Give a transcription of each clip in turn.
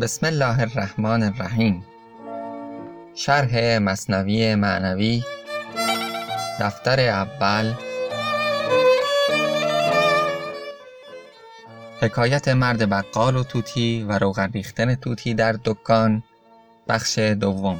بسم الله الرحمن الرحیم. شرح مصنوی معنوی دفتر اول. حکایت مرد بقال و توتی و روغن ریختن توتی در دکان. بخش دوم.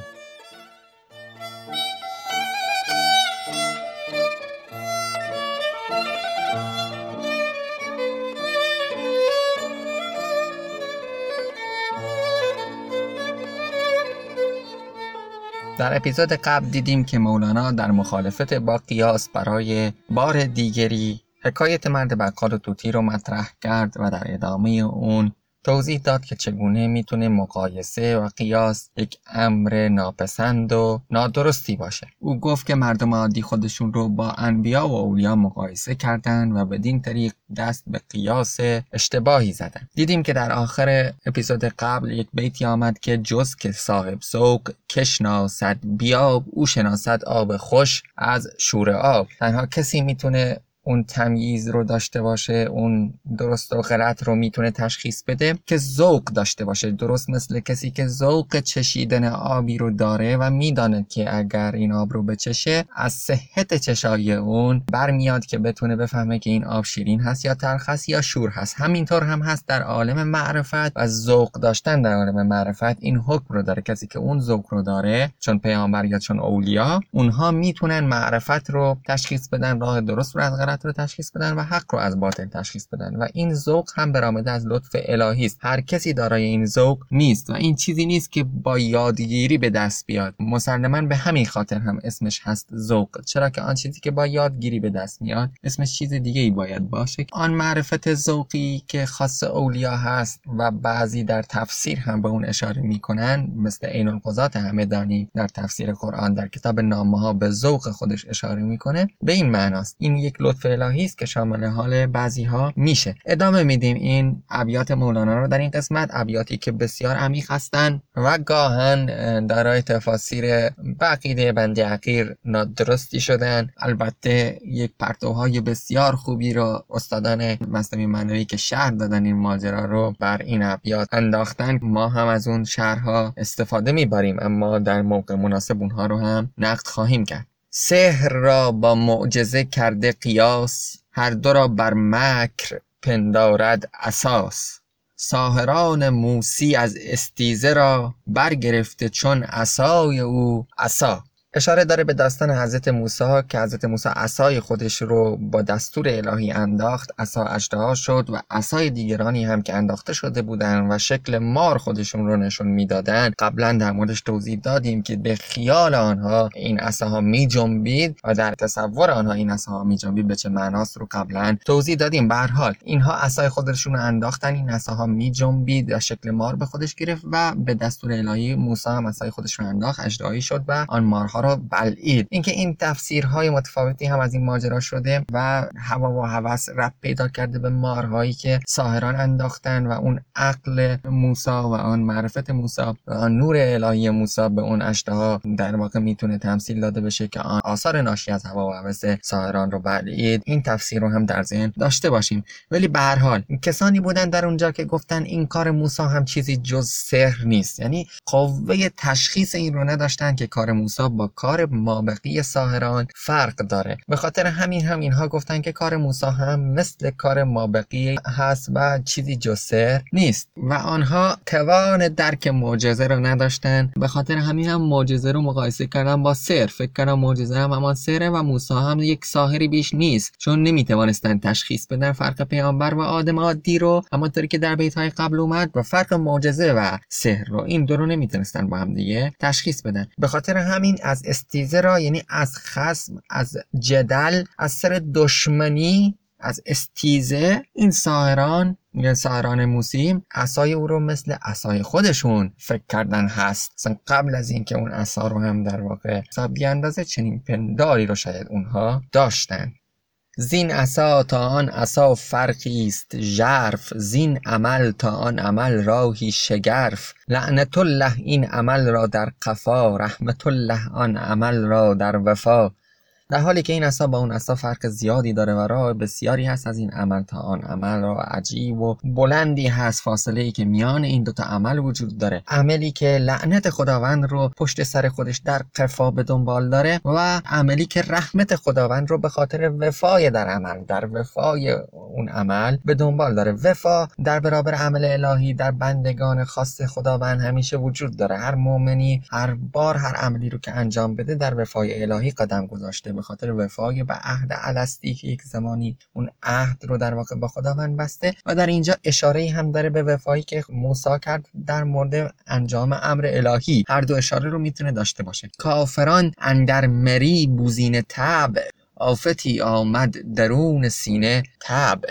در اپیزود قبل دیدیم که مولانا در مخالفت با قیاس برای بار دیگری حکایت مرد بقال و توتی رو مطرح کرد و در ادامه اون توضیح داد که چگونه می‌تونه مقایسه و قیاس یک امر ناپسند و نادرستی باشه. او گفت که مردم عادی خودشون رو با انبیا و اولیا مقایسه کردن و بدین طریق دست به قیاس اشتباهی زدن. دیدیم که در آخر اپیزود قبل یک بیتی آمد که جز که صاحب سوق کشناسد بیاب او شناسد آب خوش از شور آب. تنها کسی می‌تونه اون تمییز رو داشته باشه اون درست و غلط رو می‌تونه تشخیص بده که ذوق داشته باشه. درست مثل کسی که ذوق چشیدن آبی رو داره و میدانه که اگر این آب رو بچشه از صحت چشای اون برمیاد که بتونه بفهمه که این آب شیرین هست یا تلخ هست یا شور هست. همینطور هم هست در عالم معرفت و ذوق داشتن در عالم معرفت. این حکم رو داره. کسی که اون ذوق رو داره چون پیامبر یا چون اولیا اونها می‌تونن معرفت رو تشخیص بدن راه درست رو از غلط رو تشخیص بدن و حق رو از باطل تشخیص بدن. و این ذوق هم برآمده از لطف الهی است. هر کسی دارای این ذوق نیست و این چیزی نیست که با یادگیری به دست بیاد. مسلما به همین خاطر هم اسمش هست ذوق. چرا که آن چیزی که با یادگیری به دست میاد اسمش چیز دیگه ای باید باشه. آن معرفت ذوقی که خاص اولیا هست و بعضی در تفسیر هم به اون اشاره می‌کنن مثل عین القضات همدانی در تفسیر قرآن در کتاب نامه ها به ذوق خودش اشاره می‌کنه. به این معناست. این یک لطف الهی است که شامل حال بعضی ها میشه. ادامه میدیم این ابیات مولانا رو در این قسمت ابیاتی که بسیار عمیق هستند و گاهن دارای تفاسیر بقیده بندی عقیر نادرستی شدن. البته یک پرتوهای بسیار خوبی رو استادان مصنوی معنوی که شهر دادن این ماجرا رو بر این ابیات انداختن. ما هم از اون شهرها استفاده می‌بریم اما در موقع مناسب اونها رو هم نقد خواهیم کرد. سحر را با معجزه کرده قیاس هر دو را بر مکر پندارد اساس. ساهران موسی از استیزه را برگرفته چون عصای او عصا. اشاره داره به داستان حضرت موسی که حضرت موسی عصای خودش رو با دستور الهی انداخت. عصا اژدها شد و عصای دیگرانی هم که انداخته شده بودن و شکل مار خودشون رو نشون می‌دادن. قبلا در موردش توضیح دادیم که به خیال آنها این عصاها می جنبید و در تصور آنها این عصاها می جنبید به چه معناست رو قبلا توضیح دادیم. به حال اینها عصای خودشون رو انداختن این عصاها می جنبید و شکل مار به خودش گرفت و به دستور الهی موسی هم عصای خودش رو انداخت. اژدهایی شد و آن مارها رو بلعید. اینکه این تفسیرهای متفاوتی هم از این ماجرا شده و هوا و هوس رب پیدا کرده به مارهایی که ساهران انداختن و اون عقل موسا و آن معرفت موسا و آن نور الهی موسا به اون اشتها در واقع می‌تونه تمثیل داده بشه که آن آثار ناشی از هوا و هوس ساهران رو بلعید. این تفسیر رو هم در ذهن داشته باشیم. ولی به هر حال کسانی بودن در اونجا که گفتن این کار موسا هم چیزی جز سحر نیست. یعنی قوه تشخیص این رو نداشتن که کار موسا با کار مابقی ساهران فرق داره. به خاطر همین هم اینها گفتن که کار موسی هم مثل کار مابقی هست و چیزی جسر نیست. و آنها توان درک معجزه رو نداشتن به خاطر همین هم معجزه رو مقایسه کردن با سر فکر کردن معجزه هم همان سره و موسی هم یک ساهری بیش نیست. چون نمی‌توانستن تشخیص بدن فرق پیامبر و آدم عادی رو. همانطوری که در بیت های قبل اومد و فرق معجزه و سحر رو. این دو رو نمی‌تونستن با هم دیگه تشخیص بدن. به خاطر همین از استیزه را یعنی از خسم از جدل از سر دشمنی از استیزه. این ساهران میگن ساهران موسی عصای او رو مثل عصای خودشون فکر کردن هست. مثلا قبل از اینکه اون عصا رو هم در واقع اندازه چنین پنداری رو شاید اونها داشتن. زین عصا تا آن عصا فرقی است ژرف. زین عمل تا آن عمل راهی شگرف. لعنت الله این عمل را در قفا رحمت الله آن عمل را در وفا. در حالی که این اصلا با اون اصلا فرق زیادی داره و راه بسیاری هست از این عمل تا آن عمل را عجیب و بلندی هست. فاصله ای که میان این دوتا عمل وجود داره. عملی که لعنت خداوند رو پشت سر خودش در قفا به دنبال داره و عملی که رحمت خداوند رو به خاطر وفای در عمل در وفای اون عمل به دنبال داره. وفا در برابر عمل الهی در بندگان خاص خداوند همیشه وجود داره. هر مؤمنی هر بار هر عملی رو که انجام بده در وفای الهی قدم گذاشته به خاطر وفای به عهد الستی که یک زمانی اون عهد رو در واقع با خداوند بسته و در اینجا اشاره هم داره به وفایی که موسی کرد در مورد انجام امر الهی. هر دو اشاره رو می‌تونه داشته باشه. کافران اندر مری بوزین تب آفتی آمد درون سینه تب.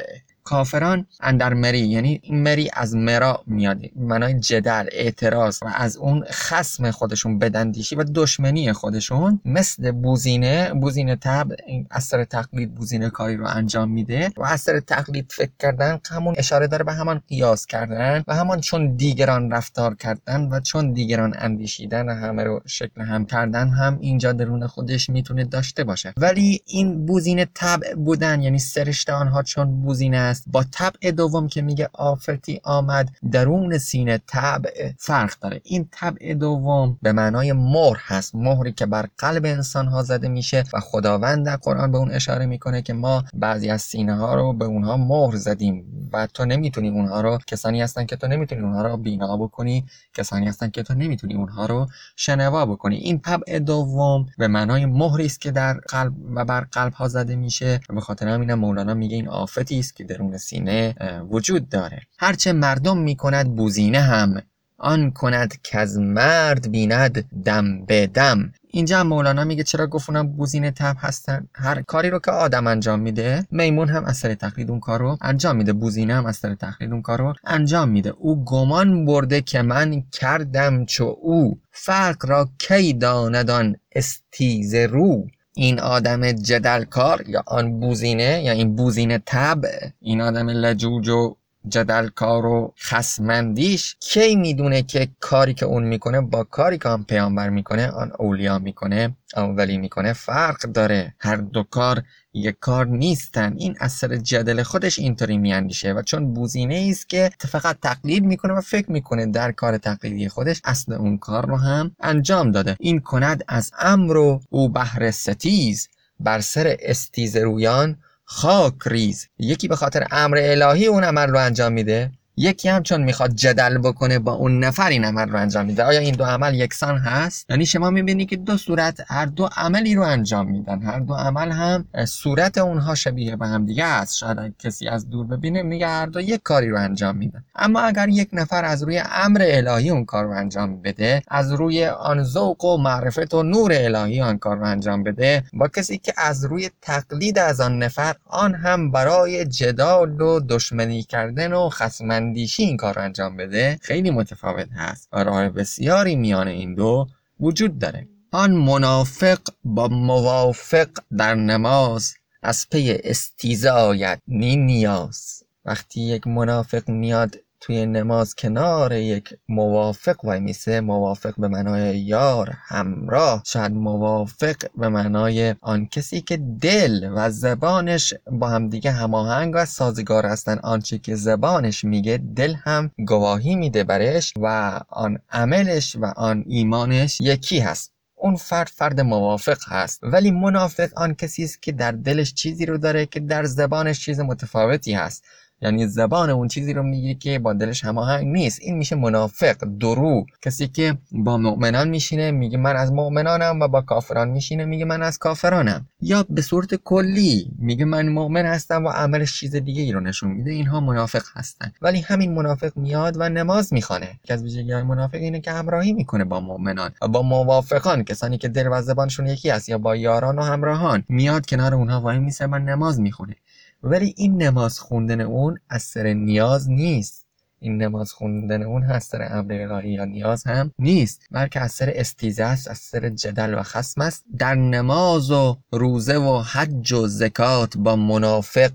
کافران اندر مری یعنی مری از مرا میاد منای جدل اعتراض و از اون خسم خودشون بدندیشی و دشمنی خودشون. مثل بوزینه بوزینه تب اثر تقلید بوزینه کاری رو انجام میده و اثر تقلید فکر کردن همون اشاره داره به همان قیاس کردن و همان چون دیگران رفتار کردن و چون دیگران اندیشیدن همه رو شکل هم کردن هم اینجا درون خودش می‌تونه داشته باشه. ولی این بوزینه تب بودن یعنی سرشت آنها چون بوزینه با طبع دوم که میگه آفتی آمد درون سینه طبع فرق داره. این طبع دوم به معنای مهر هست. مهری که بر قلب انسان ها زده میشه و خداوند در قرآن به اون اشاره می‌کنه که ما بعضی از سینه ها رو به اونها مهر زدیم و تو نمی‌تونی اونها رو کسانی هستن که تو نمی‌تونی اونها رو بینا بکنی کسانی هستن که تو نمی‌تونی اونها رو شنوا بکنی. این طبع دوم به معنای مهری است که در قلب و بر قلب ها زده میشه به خاطر همین مولانا میگه این آفتی است که درون سینه وجود داره. هرچه مردم می‌کند بوزینه هم آن کند که از مرد بیند دم به دم. اینجا مولانا میگه چرا گفتونم بوزین تب هستن؟ هر کاری رو که آدم انجام میده میمون هم اثر تقلید اون کار رو انجام میده بوزینه هم اثر تقلید اون کار رو انجام میده. او گمان برده که من کردم چو او فرق را کی داندان استیز رو؟ این آدم جدلکار یا آن بوزینه یا این بوزینه تب این آدم لجوج و جدلکار و خسمندیش کی می‌دونه که کاری که اون می‌کنه با کاری که آن پیامبر می‌کنه آن اولیا می‌کنه آن ولی می‌کنه فرق داره. هر دو کار یک کار نیستن. این اثر جدل خودش اینطوری میاندیشه و چون بوزینه است که فقط تقلید می‌کنه و فکر می‌کنه در کار تقلیدی خودش اصل اون کار رو هم انجام داده. این کند از امر و او بهر ستیز. بر سر استیز رویان خاک ریز. یکی به خاطر امر الهی اون عمل رو انجام میده. یکی هم چون می‌خواد جدل بکنه با اون نفر این عمل رو انجام میده. آیا این دو عمل یکسان هست؟ یعنی شما می‌بینی که دو صورت هر دو عملی رو انجام میدن. هر دو عمل هم صورت اونها شبیه به هم دیگه است. شاید کسی از دور ببینه میگه هر دو یک کاری رو انجام میدن. اما اگر یک نفر از روی امر الهی اون کار رو انجام بده از روی آن ذوق و معرفت و نور الهی آن کار رو انجام بده با کسی که از روی تقلید از آن نفر آن هم برای جدال و دشمنی کردن و خصمندی اندیشی این کار انجام بده خیلی متفاوت هست و راه بسیاری میان این دو وجود داره. آن منافق با موافق در نماز از پی استیزه آید نی نیاز. وقتی یک منافق میاد توی نماز کنار یک موافق وای میسه موافق به معنای یار همراه. شاید موافق به معنای آن کسی که دل و زبانش با همدیگه هماهنگ و سازگار هستن. آنچه که زبانش میگه دل هم گواهی میده برش و آن عملش و آن ایمانش یکی هست. اون فرد فرد موافق هست. ولی منافق آن کسی است که در دلش چیزی رو داره که در زبانش چیز متفاوتی هست. یعنی زبان اون چیزی رو میگه که با دلش هماهنگ نیست. این میشه منافق درو. کسی که با مؤمنان میشینه میگه من از مؤمنانم و با کافران میشینه میگه من از کافرانم. یا به صورت کلی میگه من مؤمن هستم و عملش چیز دیگه ای رو نشون میده. اینها منافق هستن. ولی همین منافق میاد و نماز می‌خوانه که از ویژگی منافق اینه که همراهی می‌کنه با مؤمنان. و با موافقان کسانی که دل و زبانشون یکی است یا با یاران و همراهان میاد کنار اونها وای میسه من نماز می‌خونه ولی این نماز خوندن اون از سر نیاز نیست. این نماز خوندن اون از سر امر الهی یا نیاز هم نیست. بلکه از سر استیزه است از سر جدل و خسم است. در نماز و روزه و حج و زکات با منافق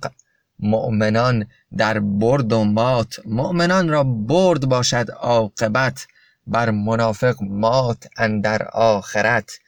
مؤمنان در برد و مات. مؤمنان را برد باشد عاقبت بر منافق مات اندر آخرت.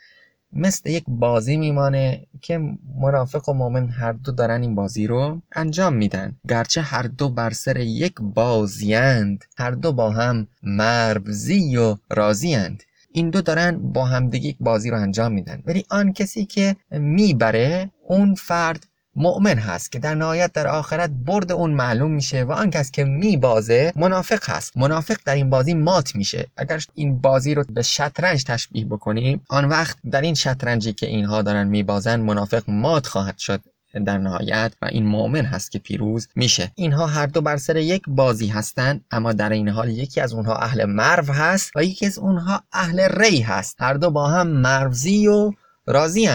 مثل یک بازی میمانه که منافق و مؤمن هر دو دارن این بازی رو انجام میدن. گرچه هر دو بر سر یک بازیند هر دو با هم مربزی و راضیند این دو دارن با همدیگه یک بازی رو انجام میدن. ولی آن کسی که می‌بره اون فرد مؤمن هست که در نهایت در آخرت برد اون معلوم میشه و آن کس که میبازه منافق هست. منافق در این بازی مات میشه. اگر این بازی رو به شطرنج تشبیه بکنیم آن وقت در این شطرنجی که اینها دارن میبازن منافق مات خواهد شد در نهایت و این مؤمن هست که پیروز میشه. اینها هر دو بر سر یک بازی هستند اما در این حال یکی از اونها اهل مرو هست و یکی از اونها اهل ری هست. هر دو با هم مروزی و راضی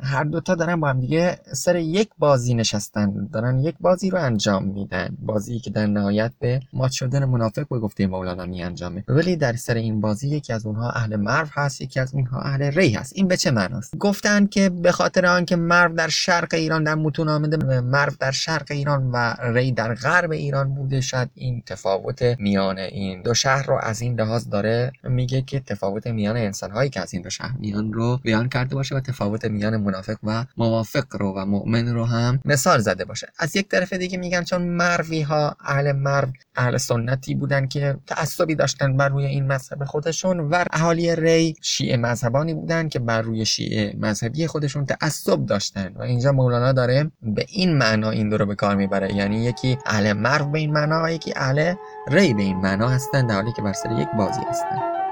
هر دوتا دارن با هم دیگه سر یک بازی نشستن دارن یک بازی رو انجام میدن. بازی که در نهایت به مات شدن منافق به گفته مولانا می انجامه. ولی در سر این بازی یکی از اونها اهل مرو هست یکی از اونها اهل ری هست. این به چه معناست؟ گفتن که به خاطر آنکه مرو در شرق ایران در متون آمده مرو در شرق ایران و ری در غرب ایران بوده. شاید این تفاوت میان این دو شهر رو از این لحاظ داره میگه که تفاوت میان انسان هایی که از این دو شهر میان رو بیان کرده باشه و تفاوت میان منافق و موافق رو و مؤمن رو هم مثال زده باشه. از یک طرف دیگه میگن چون مروی ها اهل مرو اهل سنتی بودن که تعصبی داشتن بر روی این مذهب خودشون و اهالی ری شیعه مذهبانی بودن که بر روی شیعه مذهبی خودشون تعصب داشتن. و اینجا مولانا داره به این معنا این دو رو به کار می‌بره. یعنی یکی اهل مرو به این معنا و یکی اهل ری به این معنا هستن در حالی که بر سر یک بازی هستن.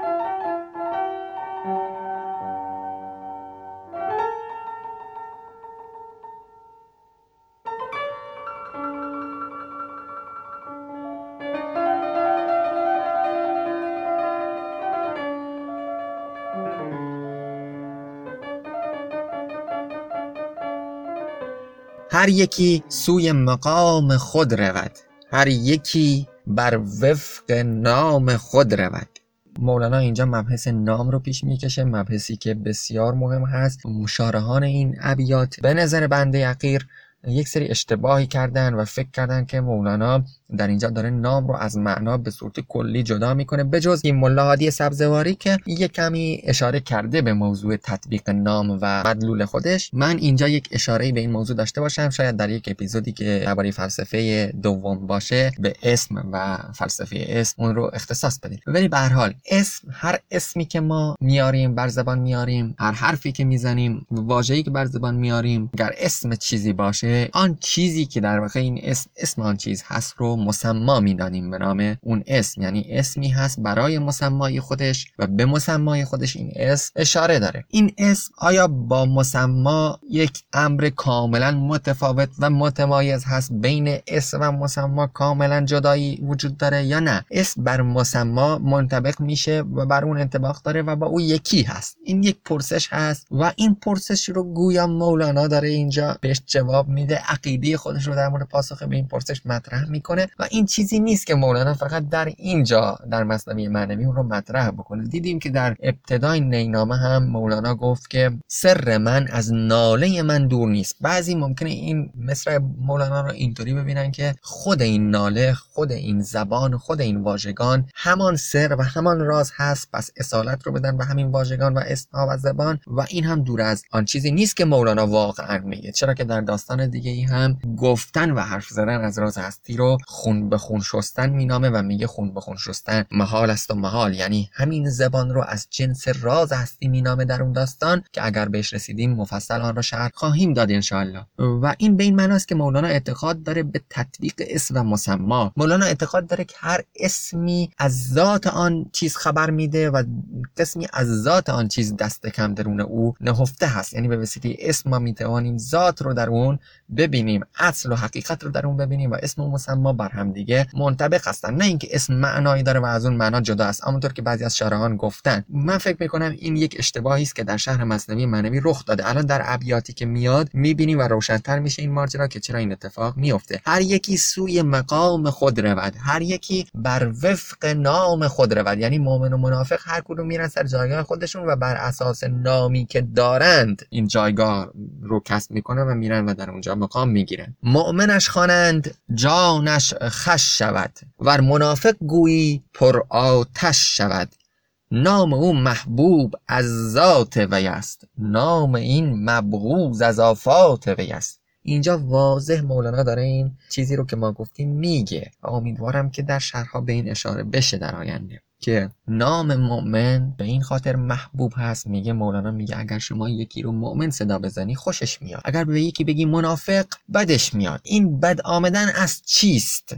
هر یکی سوی مقام خود رود هر یکی بر وفق نام خود رود. مولانا اینجا مبحث نام رو پیش می‌کشه مبحثی که بسیار مهم هست. مشارهان این ابیات به نظر بنده عقیر یک سری اشتباهی کردن و فکر کردن که مولانا در اینجا داره نام رو از معنا به صورت کلی جدا می‌کنه بجز این ملا هادی سبزواری که یه کمی اشاره کرده به موضوع تطبیق نام و مدلول خودش. من اینجا یک اشاره به این موضوع داشته باشم. شاید در یک اپیزودی که درباره فلسفه دوم باشه به اسم و فلسفه اسم اون رو اختصاص بدیم. ولی به هر حال اسم هر اسمی که ما میاریم بر زبان میاریم هر حرفی که می‌زنیم واژه‌ای که بر زبان میاریم اگر اسم چیزی باشه آن چیزی که در واقع این اسم اسم آن چیز هست رو مسما می‌دانیم به نام اون اسم. یعنی اسمی هست برای مسمای خودش و به مسمای خودش این اسم اشاره داره. این اسم آیا با مسما یک امر کاملا متفاوت و متمایز هست بین اسم و مسما کاملا جدایی وجود داره یا نه؟ اسم بر مسما منطبق میشه و بر اون انطباق داره و با او یکی هست. این یک پرسش هست و این پرسش رو گویا مولانا داره اینجا بهش جواب میده. عقیده خودش رو در مورد پاسخ به این پرسش مطرح می‌کنه. و این چیزی نیست که مولانا فقط در اینجا در مثنوی معنوی اون رو مطرح بکنه. دیدیم که در ابتدای نینامه هم مولانا گفت که سر من از ناله من دور نیست. بعضی ممکنه این مصر مولانا رو اینطوری ببینن که خود این ناله خود این زبان خود این واژگان همان سر و همان راز هست پس اصالت رو بدن به همین واژگان و اسمها و زبان و این هم دور از آن چیزی نیست که مولانا واقعا میگه. چرا که در داستان دیگه ای هم گفتن و حرف زدن از راز هستی رو خون به خون شستن مینامه و میگه خون به خون شستن محال است و محال. یعنی همین زبان رو از جنس راز هستی مینامه در اون داستان که اگر بهش رسیدیم مفصل آن را شرح خواهیم داد انشاءالله. و این به این معناست که مولانا اعتقاد داره به تطبیق اسم و مسما. مولانا اعتقاد داره که هر اسمی از ذات آن چیز خبر میده و قسمی از ذات آن چیز دست کم درون او نهفته هست. یعنی به وسیله اسم ما می‌توانیم ذات رو در اون ببینیم اصل و حقیقت رو در اون ببینیم و اسم و مسما بر هم دیگه منطبق هستن. نه اینکه اسم معنایی داره و از اون معنا جدا است. همونطور که بعضی از شارحان گفتن من فکر می‌کنم این یک اشتباهی است که در شهر مثنوی معنوی رخ داده. الان در ابیاتی که میاد می‌بینی و روشنتر میشه این ماجرا که چرا این اتفاق میفته هر یکی سوی مقام خود رود. هر یکی بر وفق نام خود رود. یعنی مؤمن و منافق هر کدوم میرن سر جایگاه خودشون و بر اساس نامی که دارند این جایگاه رو کسب می‌کنن و میرن و در اونجا مقام می‌گیرن. مؤمنش خوانند جانش خش شود ور منافق گویی پر آتش شود. نام او محبوب از ذات وی است نام این مبغوز از آفات وی است. اینجا واضح مولانا داره این چیزی رو که ما گفتیم میگه. امیدوارم که در شهرها به این اشاره بشه در آینده. که نام مؤمن به این خاطر محبوب هست. میگه مولانا میگه اگر شما یکی رو مؤمن صدا بزنی خوشش میاد. اگر به یکی بگی منافق بدش میاد. این بد آمدن از چیست؟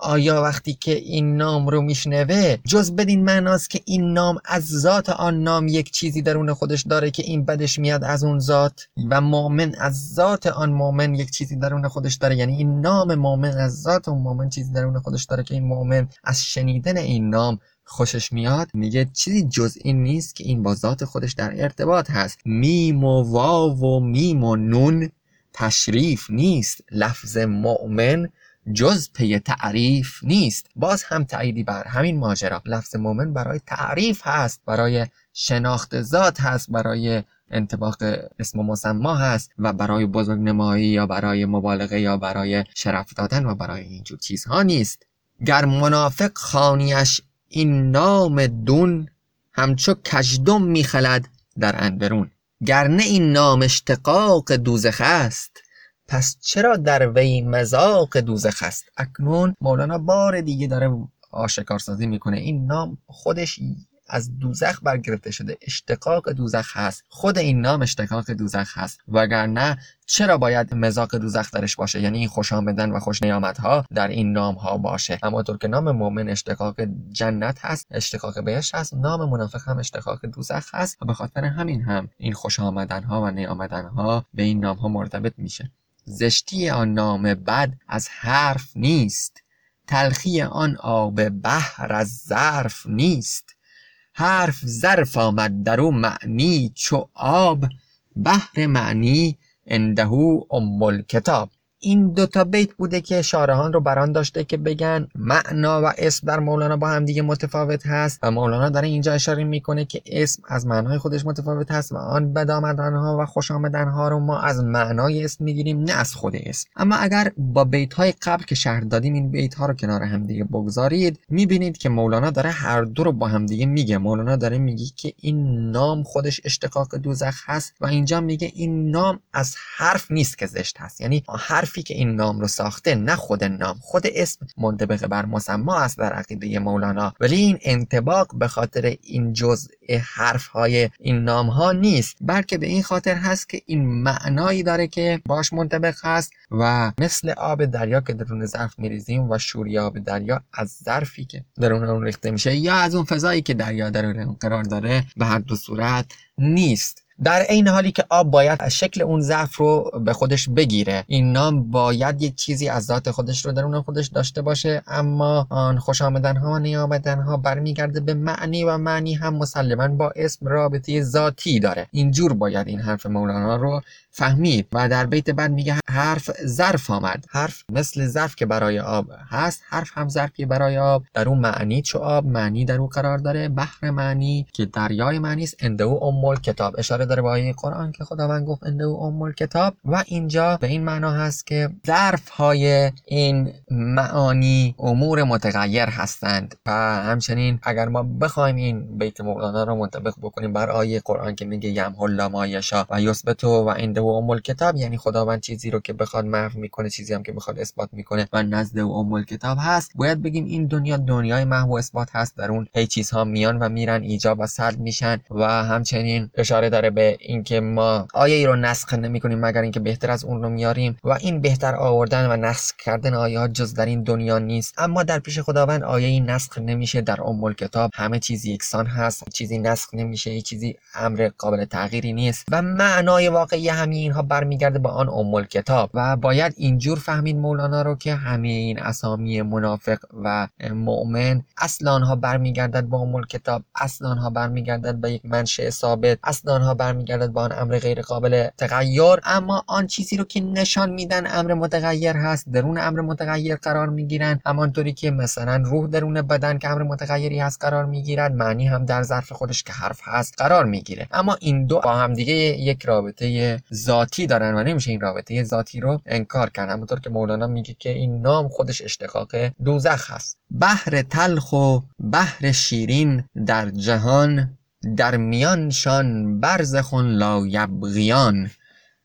آیا وقتی که این نام رو میشنوه جز بدین معناست که این نام از ذات آن نام یک چیزی درون خودش داره که این بدش میاد از اون ذات؟ و مؤمن از ذات آن مؤمن یک چیزی درون خودش داره. یعنی این نام مؤمن از ذات اون مؤمن چیزی درون خودش داره که این مؤمن از شنیدن این نام خوشش میاد. میگه چیزی جز این نیست که این با ذات خودش در ارتباط هست. میم و واو و میم و نون تشریف نیست. لفظ مؤمن جز پی تعریف نیست. باز هم تاییدی بر همین ماجرا. لفظ مؤمن برای تعریف هست برای شناخت ذات هست برای انتباق اسم مسما هست و برای بزرگ نمایی یا برای مبالغه یا برای شرف دادن و برای اینجور چیزها نیست. گر منافق خانیش این نام دون همچو کجدم میخلد در اندرون. گرنه این نام اشتقاق دوزخ است. پس چرا در وی مزاق دوزخ است؟ اکنون مولانا بار دیگه داره آشکارسازی می‌کنه. این نام خودش از دوزخ برگرفته شده. اشتقاق دوزخ هست. خود این نام اشتقاق دوزخ هست. وگرنه چرا باید مزاق دوزخ درش باشه؟ یعنی این خوش آمدن و خوش ها در این نام ها باشه. اما طور که نام مؤمن اشتقاق جنت هست اشتقاق بهش هست. نام منافق هم اشتقاق دوزخ هست. و به خاطر همین هم این خوش آمدن ها و نیامدن ها به این نام ها مرتبط میشه. زشتی آن نام بد از حرف نیست. تلخی آن آب بحر از ظرف نیست. حرف ظرف آمد در او معنی چو آب. بحر معنی اندهو ام کتاب این دو تا بیت بوده که شارحان رو بران داشته که بگن معنا و اسم در مولانا با هم دیگه متفاوت هست و مولانا داره اینجا اشاره می‌کنه که اسم از معنای خودش متفاوت هست و آن بد ها و خوش ها رو ما از معنای اسم می‌گیریم نه از خود اسم. اما اگر با بیت های قبل که شهر دادیم این بیت ها رو کنار هم دیگه بگذارید می‌بینید که مولانا داره هر دو رو با هم دیگه میگه. مولانا داره میگه که این نام خودش اشتقاق دوزخ هست و اینجا میگه این نام از حرف نیست که زشت هست. یعنی حرف حرفی که این نام رو ساخته نه خود نام. خود اسم منطبق بر مسما است در عقیده مولانا. ولی این انتباق به خاطر این جزء حرف های این نام ها نیست بلکه به این خاطر هست که این معنایی داره که باش منطبق هست و مثل آب دریا که درون ظرف میریزیم و شوری آب دریا از ظرفی که درون اون ریخته میشه یا از اون فضایی که دریا درون قرار داره به هر دو صورت نیست. در این حالی که آب باید از شکل اون ضعف رو به خودش بگیره. این نام باید یک چیزی از ذات خودش رو درون خودش داشته باشه اما آن خوش آمدن ها و نیامدن ها برمیگرده به معنی و معنی هم مسلما با اسم رابطه ذاتی داره. اینجور باید این حرف مولانا رو فهمید و در بیت بعد میگه حرف ظرف آمد. حرف مثل ظرف که برای آب هست حرف هم ظرفی برای آب. در اون معنی چو آب معنی در اون قرار داره. بحر معنی که دریای معنی است. انده او ام کتاب. اشاره داره به آیه قرآن که خداوند گفت انده او ام کتاب. و اینجا به این معنا هست که ظرف های این معانی امور متغیر هستند. و همچنین اگر ما بخوایم این بیت مولانا رو منطبق بکنیم بر آیه قرآن که میگه یمحو الله ما یشا و یثبتو و عنده ام کتاب یعنی خداوند چیزی رو که بخواد محو می‌کنه چیزی هم که بخواد اثبات می‌کنه و نزد او ام کتاب هست. باید بگیم این دنیا دنیای محو اثبات هست. در اون هی چیزها میان و میرن ایجاب و سلب میشن و همچنین اشاره داره به اینکه ما آیه ای رو نسخ نمی‌کنیم مگر اینکه بهتر از اون رو میاریم و این بهتر آوردن و نسخ کردن آیه ها جز در این دنیا نیست. اما در پیش خداوند آیه ای نسخ نمیشه در ام کتاب همه چیز یکسان هست. چیزی نسخ نمیشه چیزی امر قابل تغییری نیست. و معنای واقعی همه اینها برمیگرده با آن ام کتاب و باید اینجور فهمید مولانا رو که همه این اسامی منافق و مؤمن اصل آنها برمیگردد با ام کتاب اصل آنها برمیگردد به یک منشأ ثابت اصل آنها برمیگردد با آن امر غیر قابل تغییر. اما آن چیزی رو که نشان میدن امر متغیر هست درون امر متغیر قرار می‌گیرن. همانطوری که مثلا روح درون بدن که امر متغیری هست قرار می‌گیرد معنی هم در ظرف خودش که حرف هست قرار می‌گیره. اما این دو با هم دیگه یک رابطه ذاتی دارن و نمیشه این رابطه ذاتی رو انکار کرد. همونطور که مولانا میگه که این نام خودش اشتقاق دوزخ هست بحر تلخ و بحر شیرین در جهان در میانشان برزخون لا یبغیان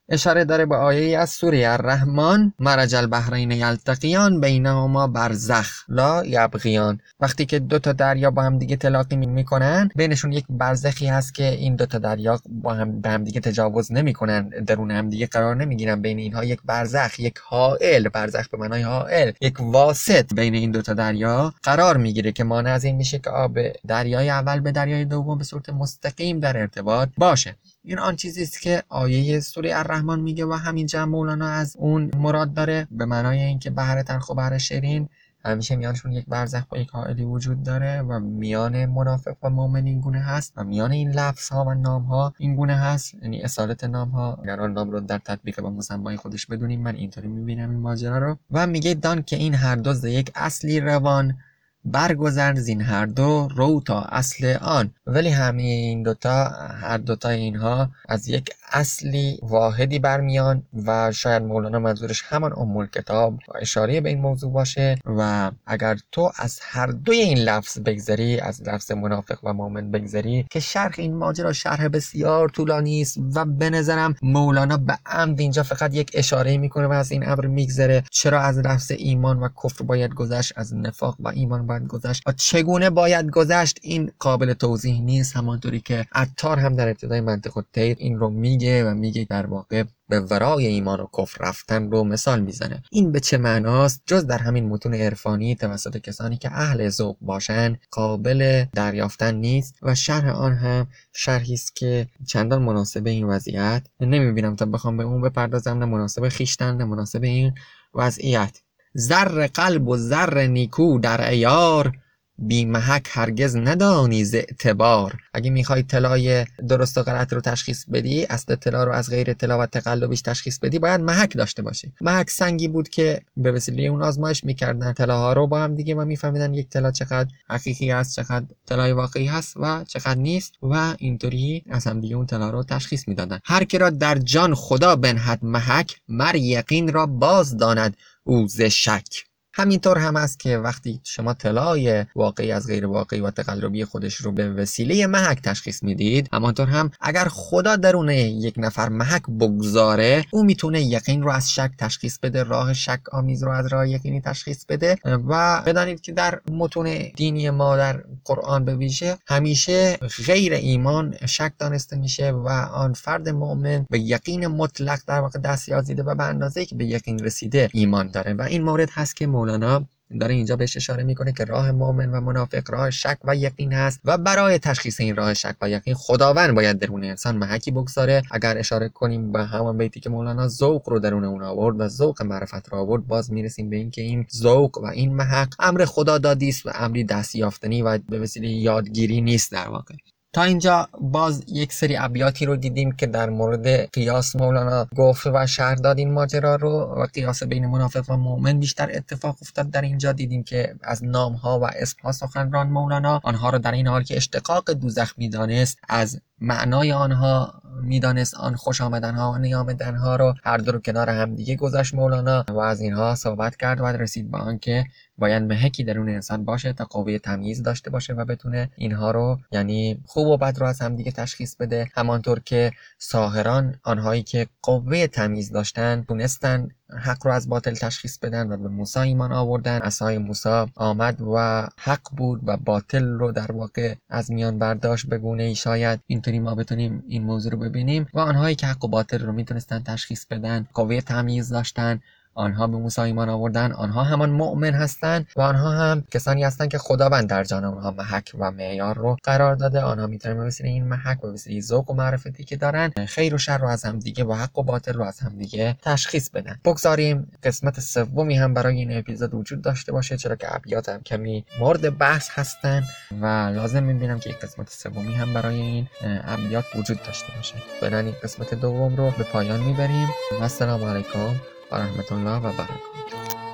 اشاره داره به آیه از سوره الرحمن مرج البحرین یلتقیان بینهما برزخ. لا یبغیان. وقتی که دو تا دریا با هم دیگه تلاقی می‌کنن بینشون یک برزخی هست که این دو تا دریا با هم به هم دیگه تجاوز نمی‌کنن درون هم دیگه قرار نمی‌گیرن. بین اینها یک برزخ یک حائل. برزخ به معنای حائل. یک واسط بین این دو تا دریا قرار می‌گیره که مانع از این میشه که آب دریای اول به دریای دوم به صورت مستقیم در ارتباط باشه. این آن چیزی است که آیه سوره الرحمن میگه و همین جمع مولانا از اون مراد داره. به معنای اینکه بحر تلخ و بحر شیرین همیشه میانشون یک برزخ با یک حائلی وجود داره و میان منافق و مؤمن این گونه هست و میان این لفظ ها و نام ها این گونه هست. یعنی اصالت نام ها آن نام رو در تطبیق با مسمای خودش بدونیم من اینطوری می‌بینم این ماجرا رو. و میگه دان که این هر دو یک اصلی روان برگذر زین هر دو رو تا اصل آن. ولی همین دوتا هر دوتا اینها از یک اصلی واحدی برمیان و شاید مولانا منظورش همان ام کتاب اشاره به این موضوع باشه و اگر تو از هر دوی این لفظ بگذری از لفظ منافق و مؤمن بگذری که شرح این ماجرا شرح بسیار طولانی است و به نظرم مولانا به عمد اینجا فقط یک اشاره می‌کنه و از این امر میگذره. چرا از لفظ ایمان و کفر باید گذشت؟ از نفاق و ایمان باید گذشت و چگونه باید گذشت این قابل توضیح نیست همانطوری که عطار هم در ابتدای منطق التیر این رو میگه و میگه در واقع به ورای ایمان و کفر رفتن رو مثال می‌زنه. این به چه معناست؟ جز در همین متون عرفانی توسط کسانی که اهل ذوق باشن قابل دریافتن نیست و شرح آن هم شرحی است که چندان مناسب این وضعیت. نمی‌بینم تا بخوام به اون بپردازم نه مناسب خیشتن نه مناسب این وضعیت. زر قلب و زر نیکو در ایار بی محک هرگز ندانی ز اعتبار. اگه می‌خوای طلای درست و غلط رو تشخیص بدی اصل طلا رو از غیر طلا و تقلبیش تشخیص بدی باید محک داشته باشی. محک سنگی بود که به وسیله اون آزمایش می‌کردن. طلاها رو با هم دیگه و میفهمیدن یک طلا چقدر حقیقی است چقدر طلای واقعی هست و چقدر نیست و اینطوری از هم دیگه اون طلا رو تشخیص می‌دادن. هر که را در جان خدا بنهد محک مر یقین را باز داند. او ز شک همینطور هم است که وقتی شما طلای واقعی از غیر واقعی و تقلبی خودش رو به وسیله محک تشخیص می‌دید همانطور هم اگر خدا درون یک نفر محک بگذاره او می‌تونه یقین رو از شک تشخیص بده راه شک آمیز رو از راه یقینی تشخیص بده و بدانید که در متون دینی ما در قرآن به ویژه همیشه غیر ایمان شک دانسته میشه و آن فرد مؤمن به یقین مطلق در واقع دست یازیده و به اندازه که به یقین رسیده ایمان داره و این مورد هست که مولانا داره اینجا بهش اشاره می‌کنه که راه مؤمن و منافق راه شک و یقین هست و برای تشخیص این راه شک و یقین خداوند باید درون انسان محکی بگذاره. اگر اشاره کنیم به همان بیتی که مولانا ذوق رو درون اون آورد و ذوق معرفت رو آورد باز می‌رسیم به اینکه این ذوق و این محک امر خدا دادی است و امری دست یافتنی و به وسیله یادگیری نیست در واقع. تا اینجا باز یک سری ابیاتی رو دیدیم که در مورد قیاس مولانا گفت و شهر داد این ماجرا رو و قیاس بین منافق و مؤمن بیشتر اتفاق افتاد. در اینجا دیدیم که از نام ها و اسم ها سخنران مولانا آنها رو در این حال که اشتقاق دوزخ می‌دانست از معنای آنها می‌دانست آن خوش آمدن ها و نیامدن ها رو هر دو رو کنار هم دیگه گذاشت مولانا و از اینها صحبت کرد و رسید به آنکه باید مهکی درون انسان باشه تا قوه تمیز داشته باشه و بتونه اینها رو یعنی خوب و بد رو از هم دیگه تشخیص بده. همانطور که ساهران آنهایی که قوه تمیز داشتن تونستن حق رو از باطل تشخیص بدن و به موسی ایمان آوردن. اسای موسی آمد و حق بود و باطل رو در واقع از میان برداشت به گونه ای شاید اینطوری ما بتونیم این موضوع رو ببینیم. و آنهایی که حق و باطل رو می‌تونستن تشخیص بدن قوه تمیز داشتن آنها به موسی ایمان آوردن آنها همان مؤمن هستند و آنها هم کسانی هستند که خداوند در جان آنها محک و معیار رو قرار داده. آنها می‌تونن به وسیله این محک و وسیله ذوق و معرفتی که دارن. خیر و شر رو از هم دیگه و حق و باطل رو از هم دیگه تشخیص بدن. بگذاریم قسمت سومی هم برای این اپیزود وجود داشته باشه چرا که ابیات هم کمی مورد بحث هستن و لازم می‌بینم که یک قسمت سومی هم برای این ابیات وجود داشته باشه. این قسمت دوم رو به پایان می‌بریم. و السلام علیکم. ورحمة الله وبركاته.